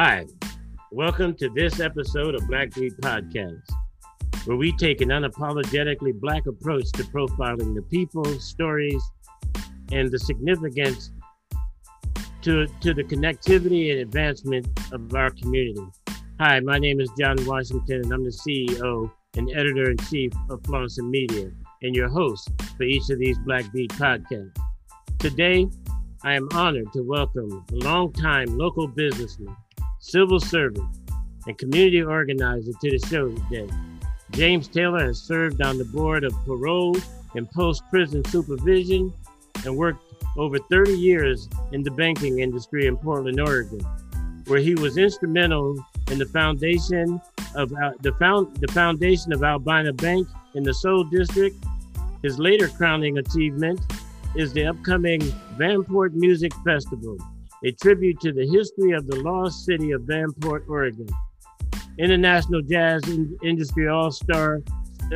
Hi, welcome to this episode of Black Beat Podcast, where we take an unapologetically Black approach to profiling the people, stories, and the significance to, to the connectivity and advancement of our community. Hi, my name is John Washington, and I'm the CEO and editor in chief of Flossin Media, and your host for each of these Black Beat podcasts. Today, I am honored to welcome a longtime local businessman, civil servant, and community organizer to the show today. James Taylor has served on the board of parole and post prison supervision and worked over 30 years in the banking industry in Portland, Oregon, where he was instrumental in the foundation of uh, the, found, the foundation of Albina Bank in the Soul District. His later crowning achievement is the upcoming Vanport Music Festival, a tribute to the history of the lost city of Vanport, Oregon. International jazz in- industry all-star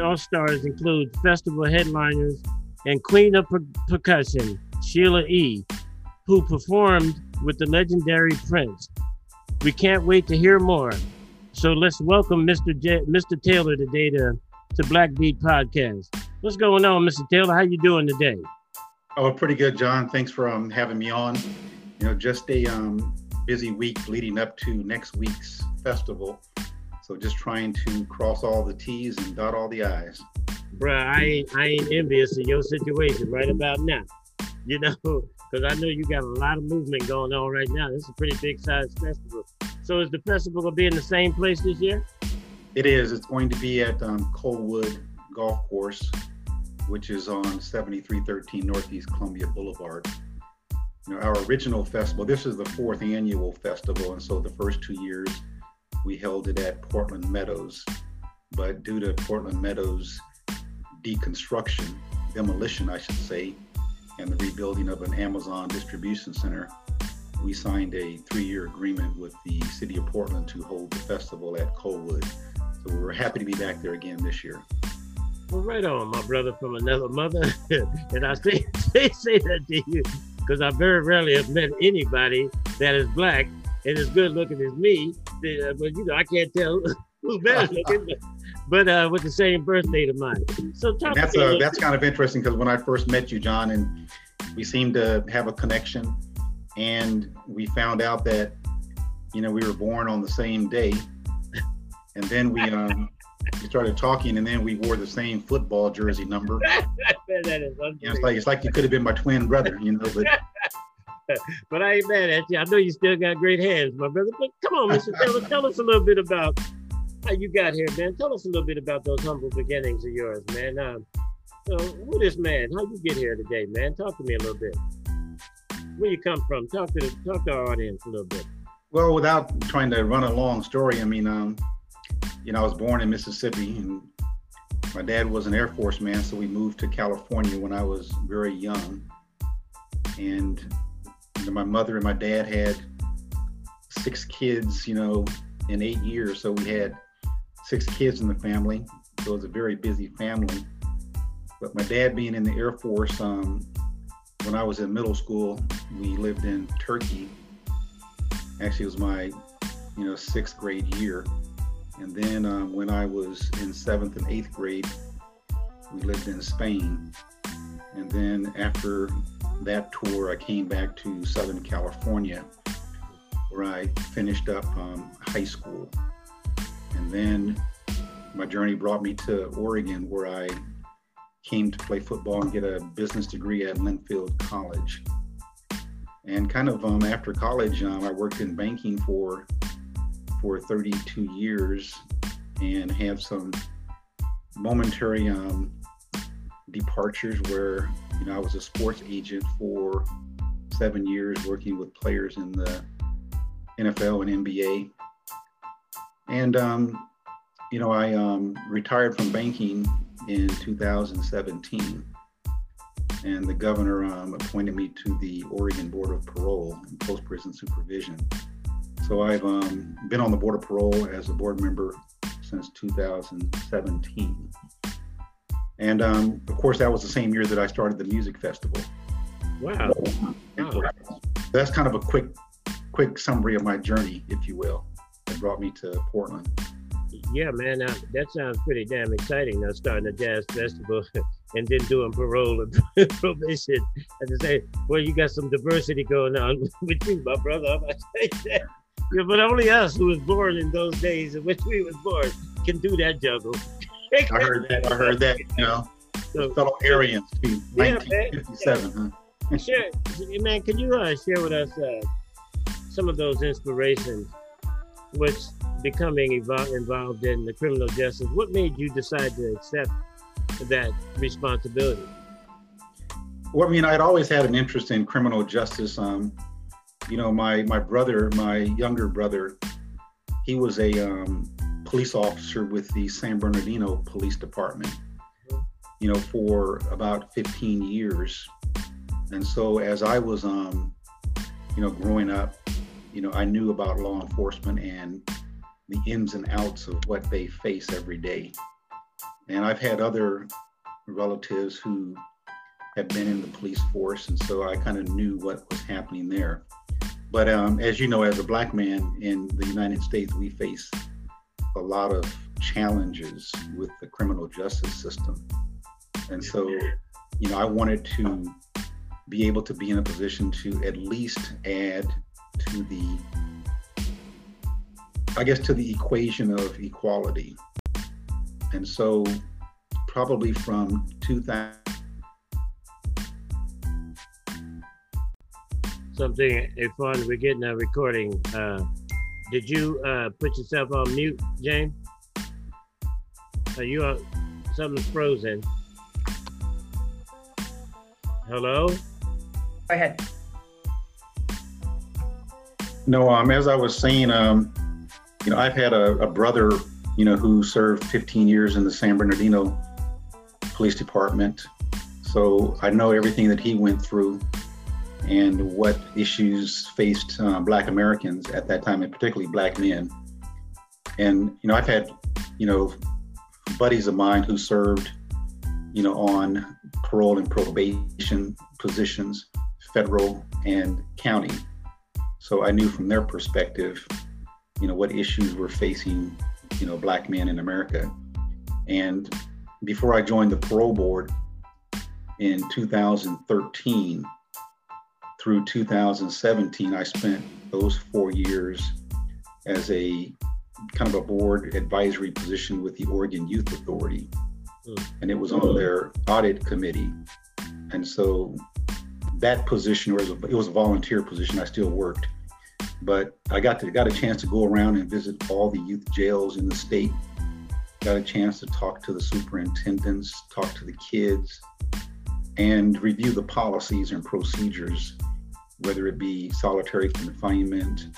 all-stars include festival headliners and queen of per- percussion Sheila E., who performed with the legendary Prince. We can't wait to hear more. So let's welcome Mr. J- Mr. Taylor today to, to Black Beat Podcast. What's going on, Mr. Taylor? How you doing today? Oh, pretty good, John. Thanks for um, having me on. You know, just a um, busy week leading up to next week's festival. So just trying to cross all the T's and dot all the I's. Bruh, I ain't, I ain't envious of your situation right about now. You know, because I know you got a lot of movement going on right now. This is a pretty big size festival. So is the festival gonna be in the same place this year? It is. It's going to be at um, Colwood Golf Course, which is on 7313 Northeast Columbia Boulevard. You know, our original festival, this is the fourth annual festival, and so the first two years we held it at Portland Meadows. But due to Portland Meadows deconstruction, demolition, I should say, and the rebuilding of an Amazon distribution center, we signed a three-year agreement with the city of Portland to hold the festival at Colwood. So we're happy to be back there again this year. Well, right on, my brother from another mother. and I say, say, say that to you because I very rarely have met anybody that is black and as good looking as me. Uh, but you know, I can't tell who's better looking, but, but uh, with the same birthday of mine. So talk that's a that's kind of interesting because when I first met you, John, and we seemed to have a connection, and we found out that you know we were born on the same day, and then we um we started talking, and then we wore the same football jersey number. that is You know, it's like it's like you could have been my twin brother, you know. But But I ain't mad at you. I know you still got great hands, my brother. But come on, Mr. Taylor, tell us a little bit about how you got here, man. Tell us a little bit about those humble beginnings of yours, man. Um, so who this man? How you get here today, man? Talk to me a little bit. Where you come from? Talk to the, talk to our audience a little bit. well, without trying to run a long story, I mean, um, you know, I was born in Mississippi, and my dad was an Air Force man, so we moved to California when I was very young. And you know, my mother and my dad had six kids, you know, in eight years. So we had six kids in the family. So it was a very busy family. But my dad being in the Air Force, um, when I was in middle school, we lived in Turkey. Actually, it was my, you know, sixth grade year. And then um, when I was in seventh and eighth grade, we lived in Spain. And then after that tour, I came back to Southern California, where I finished up um, high school. And then my journey brought me to Oregon, where I came to play football and get a business degree at Linfield College. And kind of um, after college, um, I worked in banking for for 32 years and have some momentary um, departures where you know I was a sports agent for seven years, working with players in the NFL and NBA. And um, you know, I um, retired from banking in 2017, and the governor um, appointed me to the Oregon Board of Parole and Post Prison Supervision. So I've um, been on the Board of Parole as a board member since 2017. And um, of course, that was the same year that I started the music festival. Wow. And That's kind of a quick quick summary of my journey, if you will, that brought me to Portland. Yeah, man, uh, that sounds pretty damn exciting. Now starting a jazz festival and then doing parole and probation. And to say, well, you got some diversity going on with you, my brother. I'm say that. Yeah, but only us who was born in those days in which we was born can do that juggle. I heard that. I heard that. You know, so, fellow Aryans, yeah, 1957, man. huh? Sure, man. Can you uh, share with us uh, some of those inspirations, which becoming involved in the criminal justice? What made you decide to accept that responsibility? Well, I mean, I'd always had an interest in criminal justice. Um, you know, my my brother, my younger brother, he was a um, police officer with the San Bernardino Police Department. You know, for about 15 years, and so as I was, um, you know, growing up, you know, I knew about law enforcement and the ins and outs of what they face every day. And I've had other relatives who have been in the police force, and so I kind of knew what was happening there. But um, as you know, as a black man in the United States, we face a lot of challenges with the criminal justice system. And so, you know, I wanted to be able to be in a position to at least add to the, I guess, to the equation of equality. And so, probably from 2000. Something, if fun, we're getting a recording. Uh, did you uh, put yourself on mute, James? Are you uh, something's frozen? Hello? Go ahead. No, um, as I was saying, um, you know, I've had a, a brother you know, who served 15 years in the San Bernardino Police Department. So I know everything that he went through and what issues faced uh, Black Americans at that time, and particularly Black men. And, you know, I've had, you know, buddies of mine who served, you know, on parole and probation positions, federal and county. So I knew from their perspective, you know, what issues were facing you know, black men in America. And before I joined the parole board in 2013 through 2017, I spent those four years as a kind of a board advisory position with the Oregon Youth Authority. And it was on their audit committee. And so that position was it was a volunteer position. I still worked but I got to got a chance to go around and visit all the youth jails in the state. Got a chance to talk to the superintendents, talk to the kids, and review the policies and procedures, whether it be solitary confinement,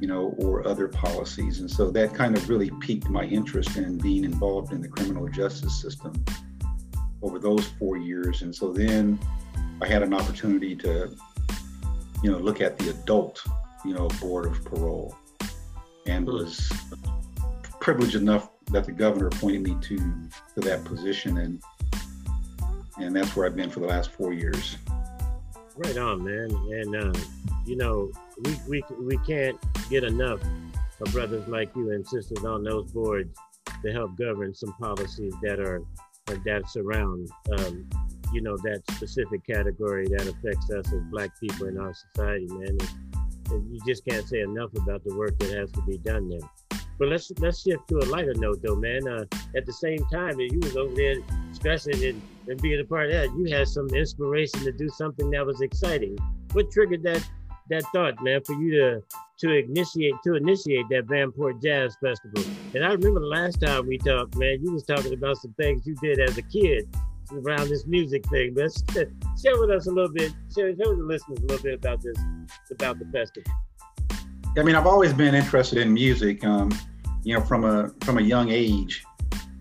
you know, or other policies. And so that kind of really piqued my interest in being involved in the criminal justice system over those four years. And so then I had an opportunity to, you know, look at the adult you know, board of parole, and hmm. was privileged enough that the governor appointed me to to that position, and and that's where I've been for the last four years. Right on, man. And uh, you know, we we we can't get enough of brothers like you and sisters on those boards to help govern some policies that are that surround um, you know that specific category that affects us as black people in our society man it's, you just can't say enough about the work that has to be done there. But let's let's shift to a lighter note, though, man. Uh, at the same time you was over there stressing and, and being a part of that, you had some inspiration to do something that was exciting. What triggered that that thought, man, for you to to initiate to initiate that Vanport Jazz Festival? And I remember the last time we talked, man, you was talking about some things you did as a kid around this music thing. But share with us a little bit, share, share with the listeners a little bit about this, about the festival. I mean, I've always been interested in music. Um, you know, from a from a young age.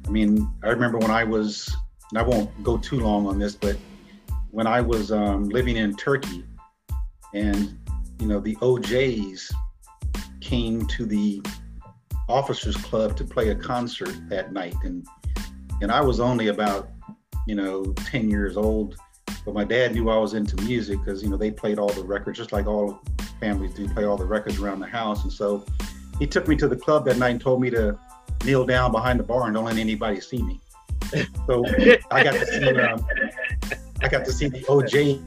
I mean, I remember when I was, and I won't go too long on this, but when I was um, living in Turkey, and you know, the O'Jays came to the officers club to play a concert that night, and and I was only about you know, 10 years old. But my dad knew I was into music because, you know, they played all the records, just like all families do, play all the records around the house. And so he took me to the club that night and told me to kneel down behind the bar and don't let anybody see me. So I got to see um, I got to see the O'Jays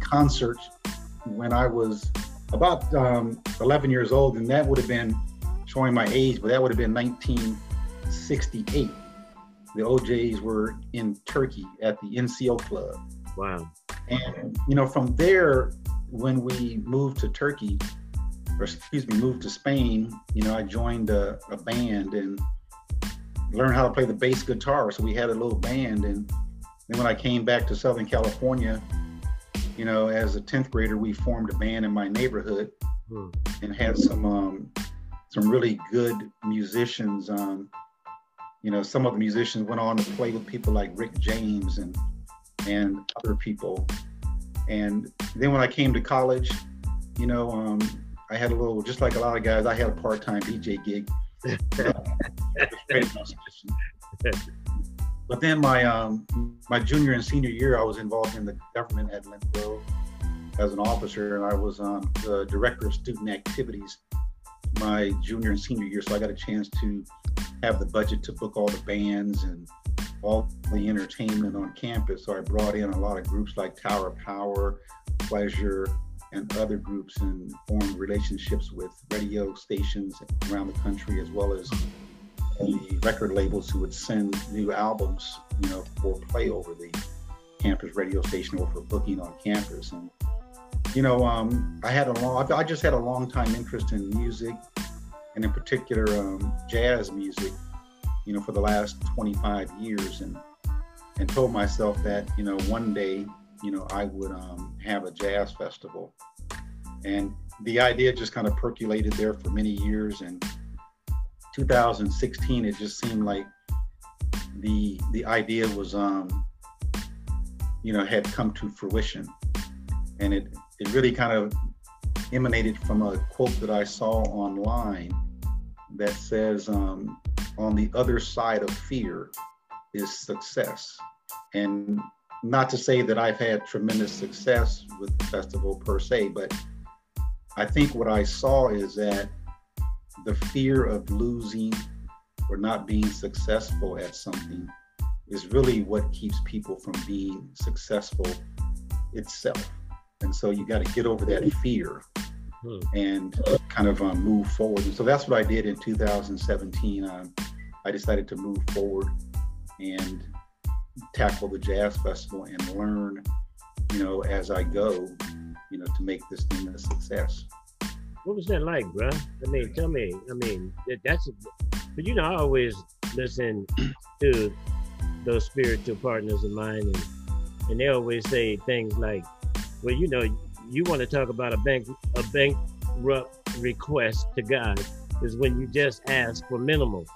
concert when I was about um, 11 years old, and that would have been showing my age, but that would have been 1968. The O'Jays were in Turkey at the NCO Club. Wow. And you know, from there, when we moved to Turkey, or excuse me, moved to Spain, you know, I joined a, a band and learned how to play the bass guitar. So we had a little band, and then when I came back to Southern California, you know, as a 10th grader, we formed a band in my neighborhood hmm. and had some um, some really good musicians. Um, you know, some of the musicians went on to play with people like Rick James and and other people. And then when I came to college, you know, um, I had a little, just like a lot of guys, I had a part-time DJ gig. but then my um, my junior and senior year, I was involved in the government at Lynn as an officer, and I was um, the director of student activities my junior and senior year. So I got a chance to have the budget to book all the bands and all the entertainment on campus. So I brought in a lot of groups like Tower Power, Pleasure, and other groups and formed relationships with radio stations around the country as well as the record labels who would send new albums, you know, for play over the campus radio station or for booking on campus. And you know, um, I had a long, I just had a long time interest in music, and in particular um, jazz music, you know, for the last 25 years, and and told myself that you know one day, you know, I would um, have a jazz festival, and the idea just kind of percolated there for many years, and 2016, it just seemed like the the idea was um, you know had come to fruition, and it it really kind of emanated from a quote that I saw online that says, um, on the other side of fear is success. And not to say that I've had tremendous success with the festival per se, but I think what I saw is that the fear of losing or not being successful at something is really what keeps people from being successful itself. And so you got to get over that fear hmm. and kind of um, move forward. And so that's what I did in 2017. Um, I decided to move forward and tackle the jazz festival and learn, you know, as I go, you know, to make this thing a success. What was that like, bro? I mean, tell me. I mean, that's, but you know, I always listen to those spiritual partners of mine, and and they always say things like, well, you know, you want to talk about a bank a bankrupt request to God is when you just ask for minimal.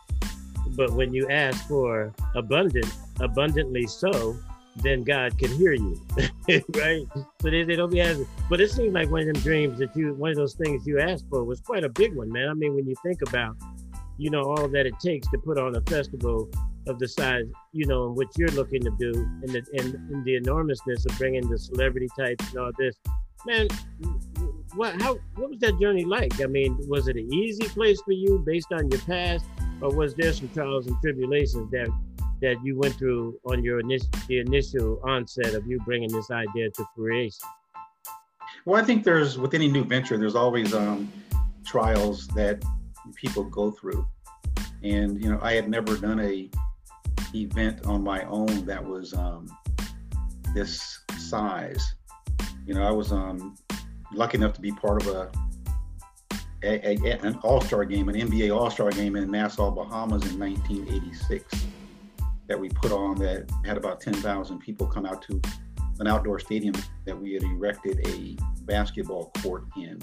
But when you ask for abundant, abundantly so, then God can hear you, right? So they, they don't be asking. But it seems like one of them dreams that you, one of those things you asked for was quite a big one, man. I mean, when you think about, you know, all that it takes to put on a festival of the size, you know, and what you're looking to do, and the and, and the enormousness of bringing the celebrity types and all this, man. What how what was that journey like? I mean, was it an easy place for you based on your past, or was there some trials and tribulations that that you went through on your initial the initial onset of you bringing this idea to fruition? Well, I think there's with any new venture, there's always um, trials that people go through, and you know, I had never done a event on my own that was um, this size. You know, I was um, lucky enough to be part of a, a, a an All-Star game, an NBA All-Star game in Nassau, Bahamas in 1986 that we put on that had about 10,000 people come out to an outdoor stadium that we had erected a basketball court in.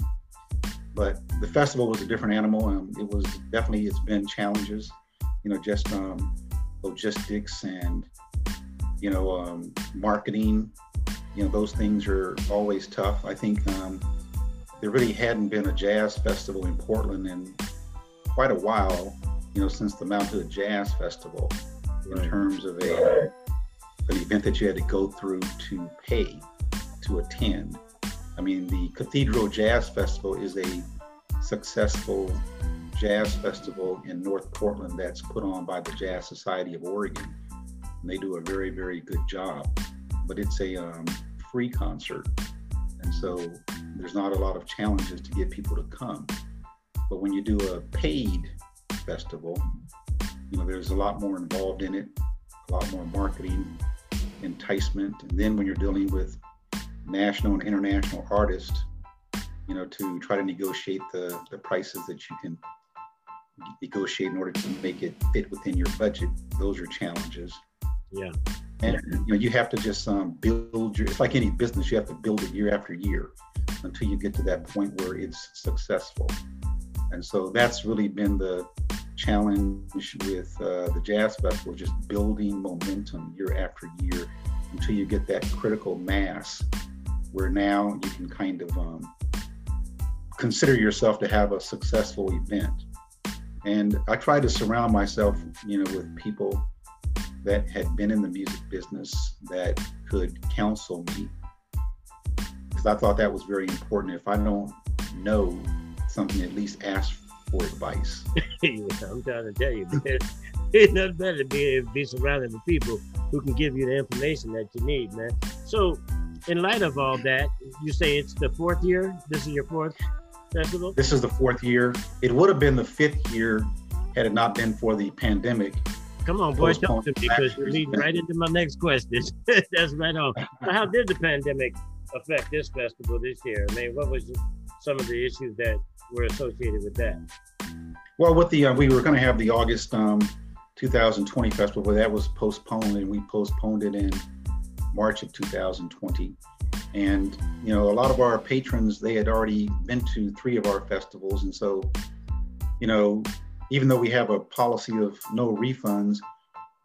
But the festival was a different animal. and it was definitely, it's been challenges, you know, just um, logistics and you know um, marketing you know those things are always tough i think um, there really hadn't been a jazz festival in portland in quite a while you know since the mount hood jazz festival right. in terms of a an event that you had to go through to pay to attend I mean, the Cathedral Jazz Festival is a successful jazz festival in North Portland that's put on by the Jazz Society of Oregon. And they do a very, very good job. But it's a um, free concert. And so there's not a lot of challenges to get people to come. But when you do a paid festival, you know, there's a lot more involved in it, a lot more marketing, enticement. And then when you're dealing with national and international artists, you know, to try to negotiate the, the prices that you can negotiate in order to make it fit within your budget. Those are challenges. Yeah. And you know, you have to just um, build your. It's like any business; you have to build it year after year until you get to that point where it's successful. And so that's really been the challenge with uh, the Jazz Festival, just building momentum year after year until you get that critical mass where now you can kind of um, consider yourself to have a successful event. And I try to surround myself, you know, with people that had been in the music business that could counsel me. Because I thought that was very important. If I don't know something, at least ask for advice. yeah, I'm trying to tell you, man. It's nothing better to be, be surrounded with people who can give you the information that you need, man. So, in light of all that, you say it's the fourth year. This is your fourth festival. This is the fourth year. It would have been the fifth year had it not been for the pandemic. Come on, boy, talk to me because you're leading right into my next question. That's right on. So how did the pandemic affect this festival this year? I mean, what was some of the issues that were associated with that? Well, with the uh, we were going to have the August um, 2020 festival, but that was postponed, and we postponed it in March of 2020. And you know, a lot of our patrons they had already been to three of our festivals, and so you know, even though we have a policy of no refunds,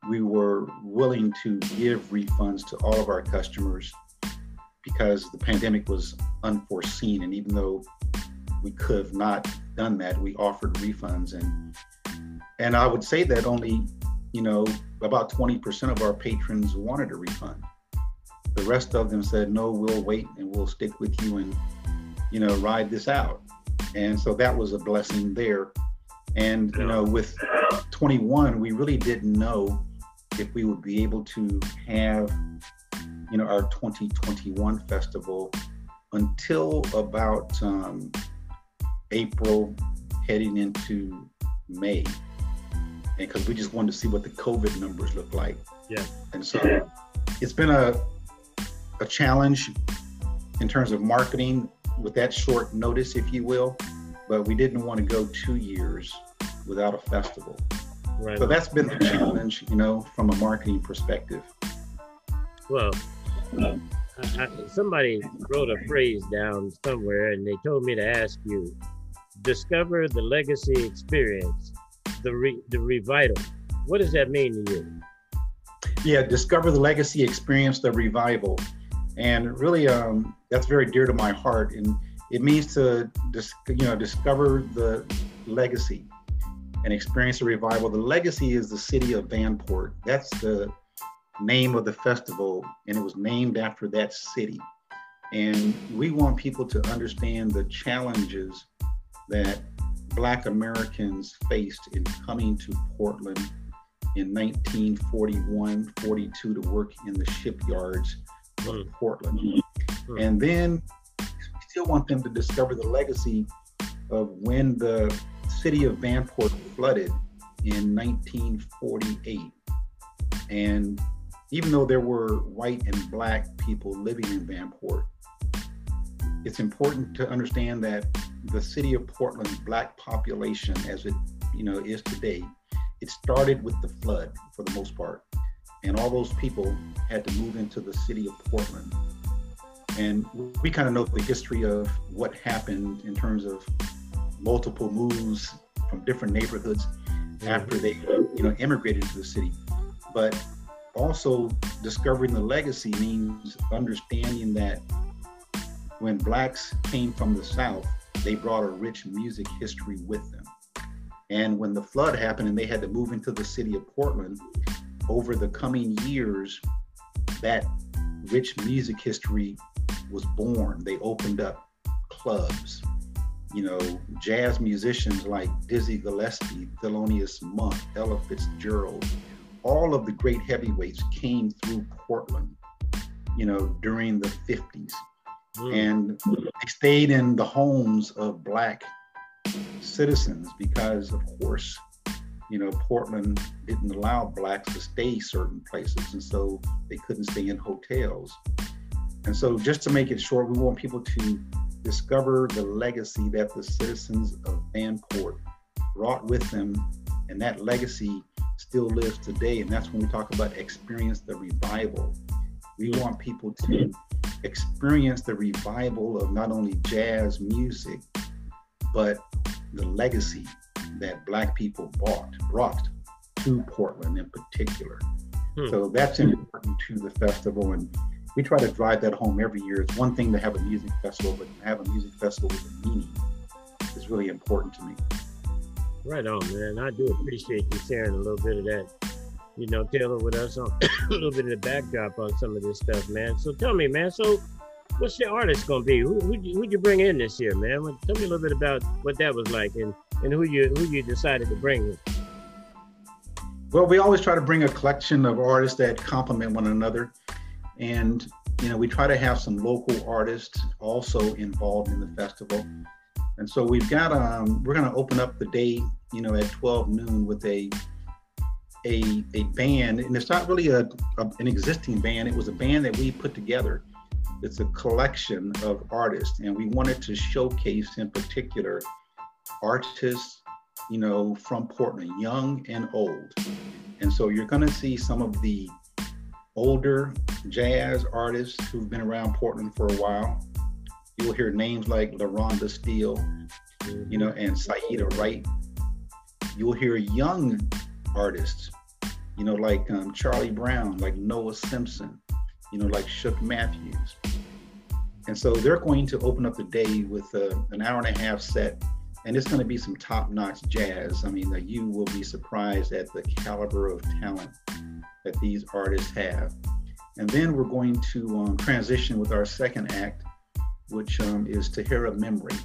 we were willing to give refunds to all of our customers because the pandemic was unforeseen. And even though we could have not done that, we offered refunds. And and I would say that only, you know, about 20% of our patrons wanted a refund. The rest of them said, no, we'll wait and we'll stick with you and, you know, ride this out. And so that was a blessing there. And you know, with 21, we really didn't know if we would be able to have, you know, our 2021 festival until about um, April, heading into May, and because we just wanted to see what the COVID numbers look like. Yeah. And so it's been a a challenge in terms of marketing with that short notice, if you will but we didn't want to go two years without a festival. Right. So that's been the challenge, you know, from a marketing perspective. Well, I, I, somebody wrote a phrase down somewhere, and they told me to ask you: discover the legacy experience, the re, the revival. What does that mean to you? Yeah, discover the legacy experience, the revival, and really, um, that's very dear to my heart. And it means to dis- you know discover the legacy and experience the revival. The legacy is the city of Vanport. That's the name of the festival, and it was named after that city. And we want people to understand the challenges that Black Americans faced in coming to Portland in 1941 42 to work in the shipyards of hmm. Portland. Hmm. And then we still want them to discover the legacy of when the city of Vanport flooded in 1948. And even though there were white and black people living in Vanport, it's important to understand that the city of Portland's black population, as it you know is today, it started with the flood for the most part, and all those people had to move into the city of Portland and we kind of know the history of what happened in terms of multiple moves from different neighborhoods mm-hmm. after they, you know, immigrated to the city. But also discovering the legacy means understanding that when blacks came from the South, they brought a rich music history with them. And when the flood happened and they had to move into the city of Portland, over the coming years, that rich music history was born. They opened up clubs. You know, jazz musicians like Dizzy Gillespie, Thelonious Monk, Ella Fitzgerald, all of the great heavyweights came through Portland, you know, during the 50s. Mm. And they stayed in the homes of Black citizens because, of course, you know, Portland didn't allow blacks to stay certain places, and so they couldn't stay in hotels. And so, just to make it short, we want people to discover the legacy that the citizens of Vanport brought with them, and that legacy still lives today. And that's when we talk about experience the revival. We want people to experience the revival of not only jazz music, but the legacy that Black people bought, brought to Portland in particular. Hmm. So that's important to the festival. And we try to drive that home every year. It's one thing to have a music festival, but to have a music festival with a meaning is really important to me. Right on, man. I do appreciate you sharing a little bit of that, you know, Taylor with us on a little bit of the backdrop on some of this stuff, man. So tell me, man, so what's your artist gonna be? Who who'd you, who'd you bring in this year, man? Tell me a little bit about what that was like and, and who you who you decided to bring in. Well, we always try to bring a collection of artists that complement one another, and you know we try to have some local artists also involved in the festival. And so we've got um, we're going to open up the day, you know, at 12 noon with a a a band, and it's not really a, a an existing band. It was a band that we put together it's a collection of artists, and we wanted to showcase in particular artists, you know, from Portland, young and old. And so you're going to see some of the older jazz artists who've been around Portland for a while. You'll hear names like LaRhonda Steele, you know, and Saeeda Wright. You'll hear young artists, you know, like um, Charlie Brown, like Noah Simpson, you know, like Shook Matthews. And so they're going to open up the day with a, an hour and a half set, and it's going to be some top notch jazz. I mean, you will be surprised at the caliber of talent that these artists have. And then we're going to um, transition with our second act, which um, is Tahira Memory.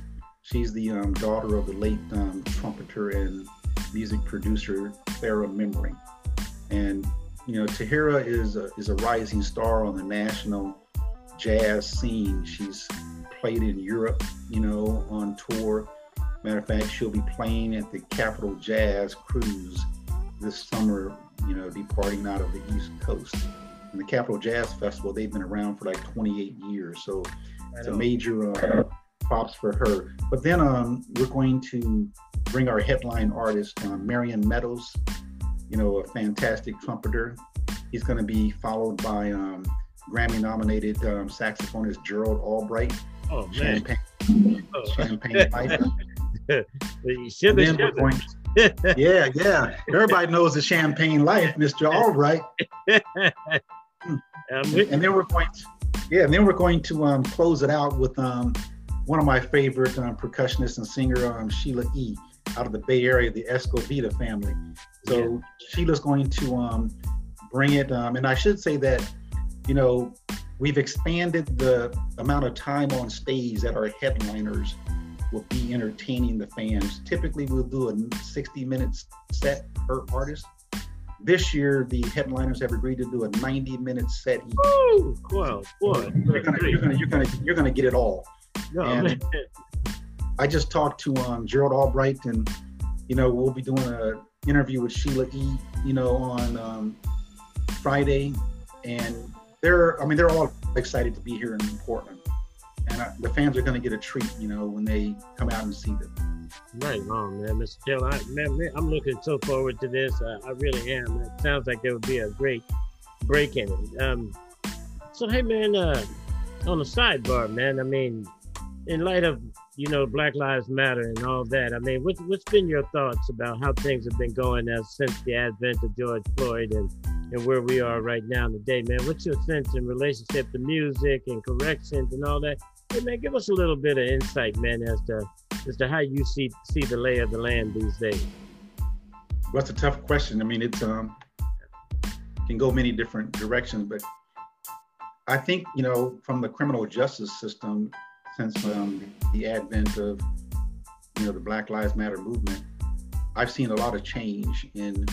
She's the um, daughter of the late um, trumpeter and music producer Thara Memory. And you know, Tahira is a, is a rising star on the national jazz scene. She's played in Europe, you know, on tour. Matter of fact, she'll be playing at the Capital Jazz Cruise this summer, you know, departing out of the East Coast. And the Capital Jazz Festival, they've been around for like 28 years. So it's a major uh, props for her. But then um, we're going to bring our headline artist, um, Marion Meadows, you know, a fantastic trumpeter. He's going to be followed by um, Grammy nominated um, saxophonist Gerald Albright. Oh, man. Champagne, oh. Champagne Life. going, yeah, yeah. Everybody knows the Champagne Life, Mr. Albright. and then we're going to, yeah, and then we're going to um, close it out with um, one of my favorite um, percussionists and singer, um, Sheila E. out of the Bay Area, the Escovedo family. So yeah. Sheila's going to um, bring it, um, and I should say that you know, we've expanded the amount of time on stage that our headliners will be entertaining the fans. Typically, we'll do a 60 minutes set per artist. This year, the headliners have agreed to do a 90 minute set each. Ooh, boy. You're gonna, you're gonna, you're gonna, you're gonna get it all. No, and I just talked to um, Gerald Albright, and you know, we'll be doing an interview with Sheila E. You know, on um, Friday, and they're I mean they're all excited to be here in Portland, and I, the fans are going to get a treat, you know, when they come out and see them. Right on, man, Mr. Taylor. I, man, man, I'm looking so forward to this. I, I really am. It sounds like there would be a great break in it. Um, so hey, man, uh, on the sidebar, man. I mean, in light of you know Black Lives Matter and all that, I mean, what, what's been your thoughts about how things have been going as since the advent of George Floyd and and where we are right now today, man. What's your sense in relationship to music and corrections and all that? Hey, man, give us a little bit of insight, man, as to as to how you see see the lay of the land these days. Well, that's a tough question. I mean, it's um can go many different directions, but I think you know from the criminal justice system, since um, the advent of you know the Black Lives Matter movement, I've seen a lot of change in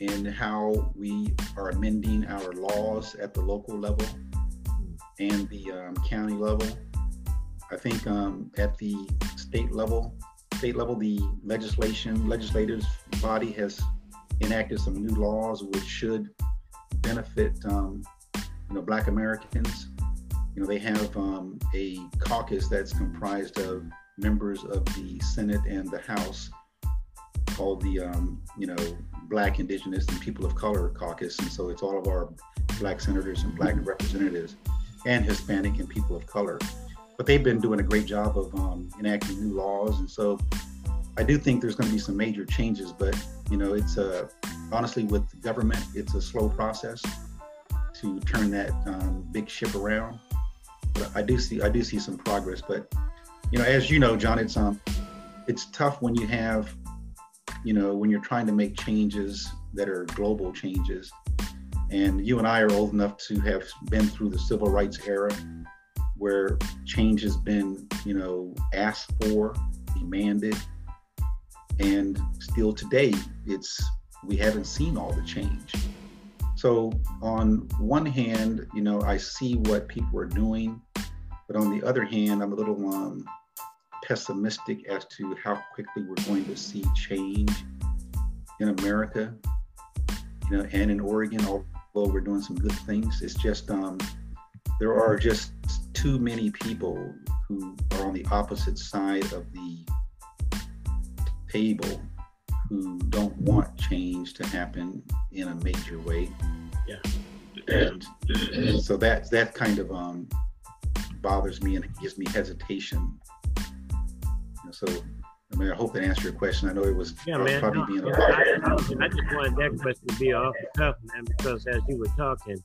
in how we are amending our laws at the local level and the um, county level. I think um, at the state level, state level, the legislation legislators body has enacted some new laws which should benefit um, you know Black Americans. You know they have um, a caucus that's comprised of members of the Senate and the House called the um, you know Black, Indigenous, and People of Color Caucus, and so it's all of our Black senators and Black representatives, and Hispanic and people of color. But they've been doing a great job of um, enacting new laws, and so I do think there's going to be some major changes. But you know, it's a honestly with government, it's a slow process to turn that um, big ship around. I do see I do see some progress. But you know, as you know, John, it's um it's tough when you have you know, when you're trying to make changes that are global changes. And you and I are old enough to have been through the civil rights era where change has been, you know, asked for, demanded. And still today, it's we haven't seen all the change. So on one hand, you know, I see what people are doing, but on the other hand, I'm a little um, pessimistic as to how quickly we're going to see change in America, you know, and in Oregon, although we're doing some good things. It's just um, there are just too many people who are on the opposite side of the table who don't want change to happen in a major way. Yeah. And, and so that that kind of um, bothers me and it gives me hesitation so, I mean, I hope that answered your question. I know it was yeah, man. probably no, being. Yeah, I, I, I, just wanted that question to be off the cuff, man, because as you were talking,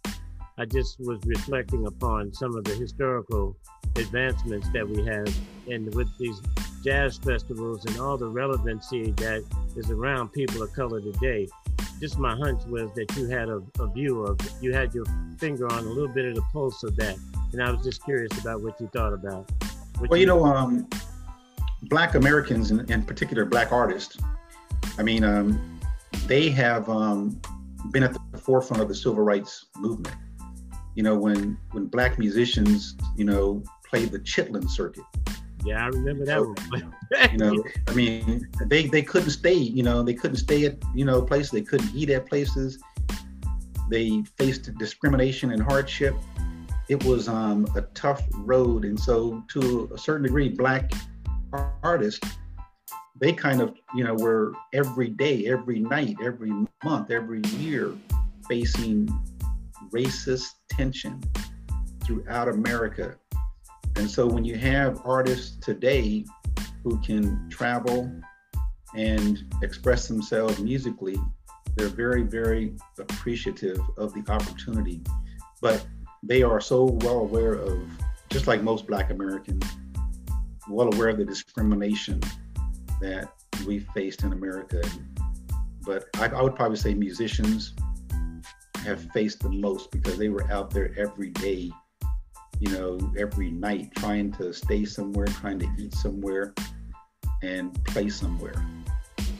I just was reflecting upon some of the historical advancements that we have, and with these jazz festivals and all the relevancy that is around people of color today. Just my hunch was that you had a, a view of, you had your finger on a little bit of the pulse of that, and I was just curious about what you thought about. well, you, you know, um, Black Americans, in, in particular Black artists, I mean, um, they have um, been at the forefront of the civil rights movement. You know, when when Black musicians, you know, played the Chitlin circuit. Yeah, I remember that so, one. you know, I mean, they they couldn't stay. You know, they couldn't stay at you know places. They couldn't eat at places. They faced discrimination and hardship. It was um, a tough road, and so to a certain degree, Black artists, they kind of, you know, were every day, every night, every month, every year facing racist tension throughout America. And so when you have artists today who can travel and express themselves musically, they're very, very appreciative of the opportunity. But they are so well aware of, just like most Black Americans, well aware of the discrimination that we faced in America. But I, I would probably say musicians have faced the most because they were out there every day, you know, every night trying to stay somewhere, trying to eat somewhere, and play somewhere.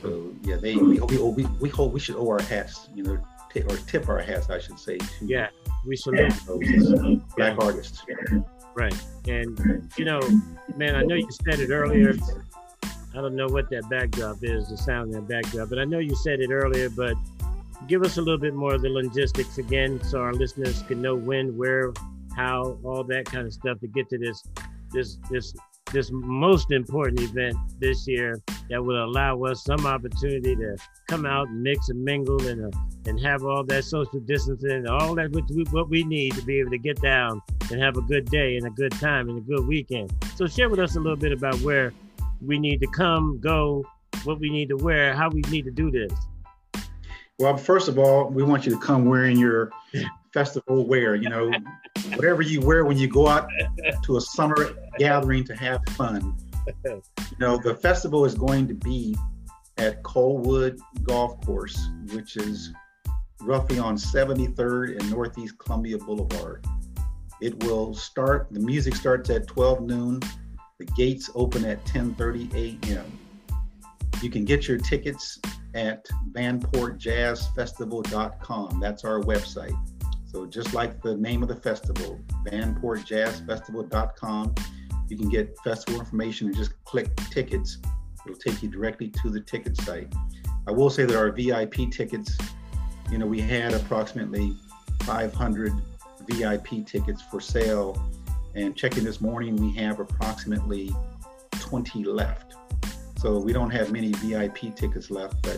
So yeah, they we we we, we hold we should owe our hats, you know, t- or tip our hats, I should say. To yeah, we salute those black yeah. artists. Right. And, you know, man, I know you said it earlier. I don't know what that backdrop is, the sound of that backdrop, but I know you said it earlier, but give us a little bit more of the logistics again so our listeners can know when, where, how, all that kind of stuff to get to this this this this most important event this year that will allow us some opportunity to come out and mix and mingle and uh, and have all that social distancing and all that what we, what we need to be able to get down and have a good day and a good time and a good weekend. So share with us a little bit about where we need to come, go, what we need to wear, how we need to do this. Well, first of all, we want you to come wearing your festival wear, you know, whatever you wear when you go out to a summer gathering to have fun. You know, the festival is going to be at Colwood Golf Course, which is roughly on 73rd and Northeast Columbia Boulevard. It will start, the music starts at 12 noon. The gates open at 10:30 a.m. You can get your tickets at vanportjazzfestival.com. That's our website. So just like the name of the festival, vanportjazzfestival.com, you can get festival information and just click tickets. It'll take you directly to the ticket site. I will say that our VIP tickets, you know, we had approximately 500 VIP tickets for sale. And checking this morning, we have approximately 20 left. So we don't have many VIP tickets left, but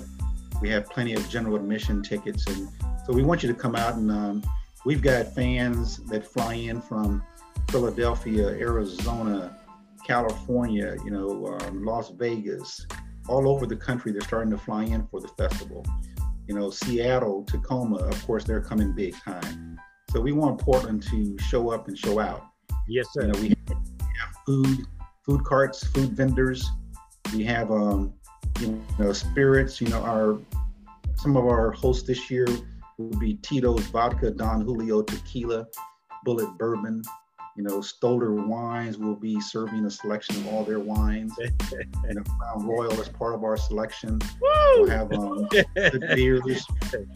we have plenty of general admission tickets. And so we want you to come out and um, we've got fans that fly in from Philadelphia, Arizona, California, you know, um, Las Vegas, all over the country. They're starting to fly in for the festival. You know, Seattle, Tacoma, of course, they're coming big time. So we want Portland to show up and show out. Yes, sir. You know, we have food, food carts, food vendors. We have, um, you know, spirits. You know, our some of our hosts this year will be Tito's Vodka, Don Julio Tequila, Bulleit Bourbon, you know, Stoller Wines will be serving a selection of all their wines. and a Crown Royal as part of our selection. Woo! We'll have um, good beers.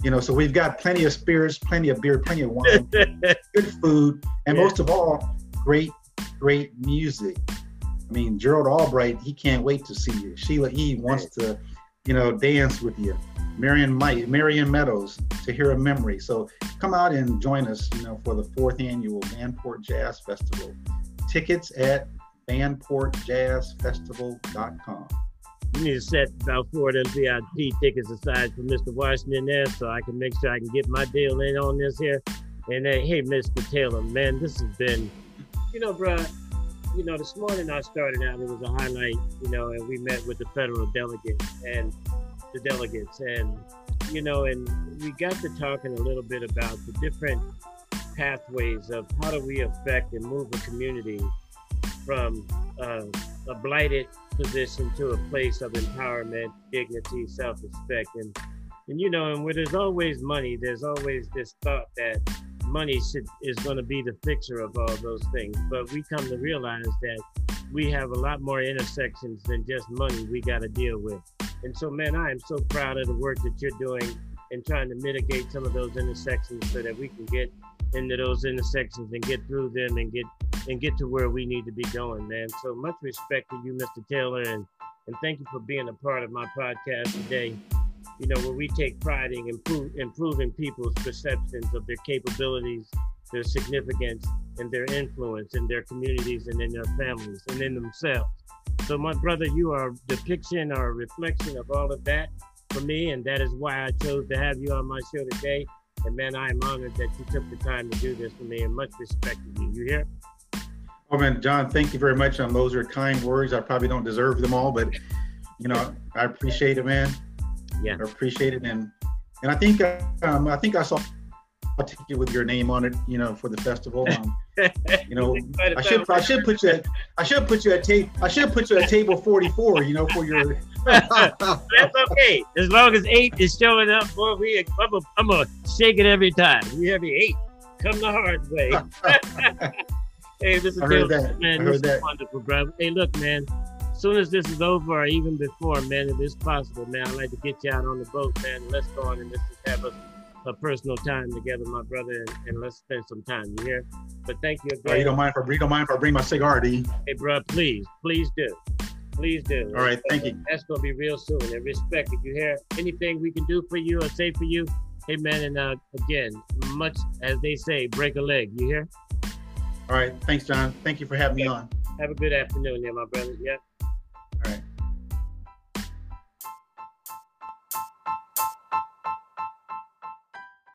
You know, so we've got plenty of spirits, plenty of beer, plenty of wine, good food, and yeah. most of all, great, great music. I mean, Gerald Albright, he can't wait to see you. Sheila E wants to, you know, dance with you. Marion Marion Meadows, to Thara Memory. So come out and join us, you know, for the fourth annual Vanport Jazz Festival. Tickets at vanportjazzfestival.com. You need to set about four of them VIP tickets aside for Mr. Washington there so I can make sure I can get my deal in on this here. And uh, hey, Mr. Taylor, man, this has been, you know, bro, you know, this morning I started out, it was a highlight, you know, and we met with the federal delegate. and the delegates. And you know, and we got to talking a little bit about the different pathways of how do we affect and move a community from uh, a blighted position to a place of empowerment, dignity, self-respect, and and you know, and where there's always money, there's always this thought that money should, is going to be the fixer of all those things. But we come to realize that we have a lot more intersections than just money we got to deal with. And so, man, I am so proud of the work that you're doing and trying to mitigate some of those intersections so that we can get into those intersections and get through them and get and get to where we need to be going, man. So much respect to you, Mr. Taylor, and and thank you for being a part of my podcast today. You know, where we take pride in improve, improving people's perceptions of their capabilities, their significance, and their influence in their communities and in their families and in themselves. So, my brother, you are a depiction or a reflection of all of that for me, and that is why I chose to have you on my show today. And man, I am honored that you took the time to do this for me, and much respect to you. You hear? Oh man, John, thank you very much. Um, those are kind words. I probably don't deserve them all, but you know, I appreciate it, man. Yeah, I appreciate it, and and I think um, I think I saw ticket with your name on it, you know, for the festival. Um, you know, I should I should put you at I should put you at tape I should put you at table 44, you know, for your That's okay. As long as eight is showing up, boy, we I'm a, I'm a shake it every time. We have the eight. Come the hard way. hey, this is I heard that. man. I heard this that. is wonderful, bro. Hey, look, man. As soon as this is over, or even before, man, if it's possible, man, I'd like to get you out on the boat, man. Let's go on and let's just have a a personal time together, my brother, and, and, let's spend some time. You hear? But thank you again. You don't mind if I, you don't mind if I bring my cigar, do you? Hey, bro, please, please do. Please do. All right, thank you. That's gonna be real soon. And respect, if you hear anything we can do for you or say for you, hey man, and uh, again, much as they say, break a leg. You hear? All right, thanks, John. Thank you for having okay. me on. Have a good afternoon, there, my brother. Yeah.